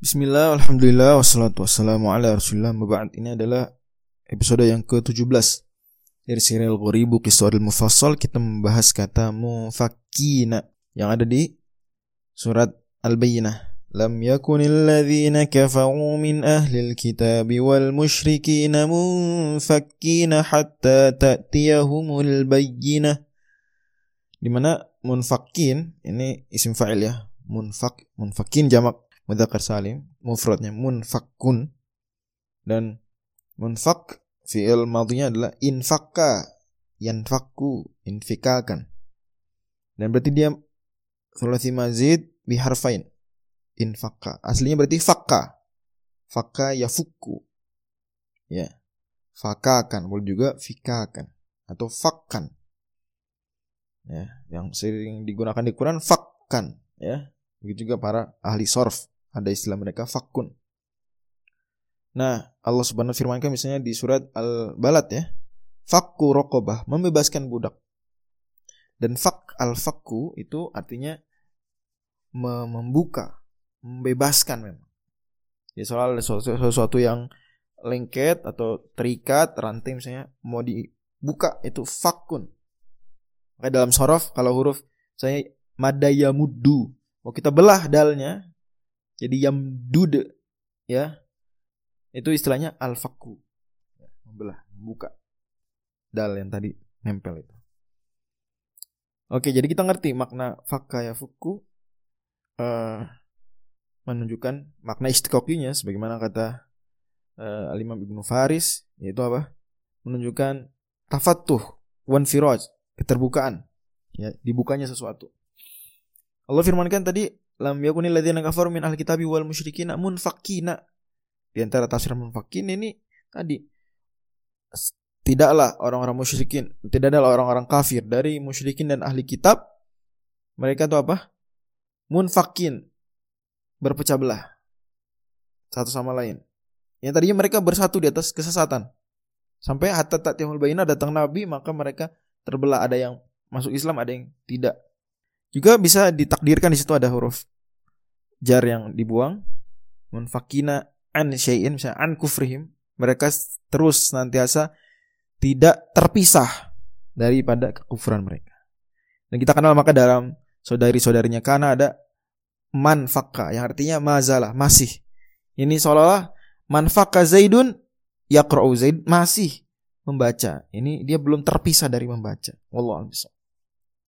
Bismillah, Alhamdulillah, wassalatu wassalamu ala rasulullah Maba'ad ini adalah episode yang ke-17 Dari serial Ghoribu Kisah Mufassal Kita membahas kata mufakina Yang ada di surat Al-Bayyinah. Lam yakunil ladhina kafaru min ahlil kitab wal musyrikina munfakkina hatta ta'tiyahumul bayyinah. Di mana munfakin ini isim fa'il ya munfak munfakin jamak mudzakkar salim, mufradnya munfakun dan munfak fi'il madhinya adalah infakka, yanfakku, infikakan. Dan berarti dia thulathi mazid biharfain. Infakka. Aslinya berarti fakka. Fakka yafukku. Ya. Fakakan, boleh juga fikakan atau fakkan. Ya, yang sering digunakan di Quran fakkan, ya. Begitu juga para ahli sorf ada istilah mereka fakun. Nah, Allah Subhanahu firmankan misalnya di surat Al-Balad ya. Fakku rokobah, membebaskan budak. Dan fak al-fakku itu artinya membuka, membebaskan memang. Ya soal sesuatu, yang lengket atau terikat rantai misalnya mau dibuka itu fakun. Maka dalam sorof kalau huruf saya madayamuddu mau kita belah dalnya jadi yamdud ya. Itu istilahnya al-fakku. Ya, membelah, membuka. Dal yang tadi nempel itu. Oke, jadi kita ngerti makna fakka ya fuku uh, menunjukkan makna istiqoqinya sebagaimana kata uh, Al-Imam Ibnu Faris yaitu apa? Menunjukkan tafattuh wan firaj, keterbukaan ya, dibukanya sesuatu. Allah firmankan tadi lam yakunil ladzina kafaru min ahli kitabi wal musyrikin munfakina. Di antara tafsir munfakin ini tadi tidaklah orang-orang musyrikin, tidak adalah orang-orang kafir dari musyrikin dan ahli kitab mereka itu apa? Munfakin berpecah belah satu sama lain. Yang tadinya mereka bersatu di atas kesesatan. Sampai hatta ta'tiyahul bayina datang nabi maka mereka terbelah ada yang masuk Islam ada yang tidak. Juga bisa ditakdirkan di situ ada huruf jar yang dibuang. Munfakina an syai'in misalnya an kufrihim. Mereka terus nantiasa tidak terpisah daripada kekufuran mereka. Dan kita kenal maka dalam saudari-saudarinya karena ada manfaka yang artinya mazalah masih. Ini seolah-olah manfaka Zaidun yaqra'u Zaid masih membaca. Ini dia belum terpisah dari membaca. Wallahu a'lam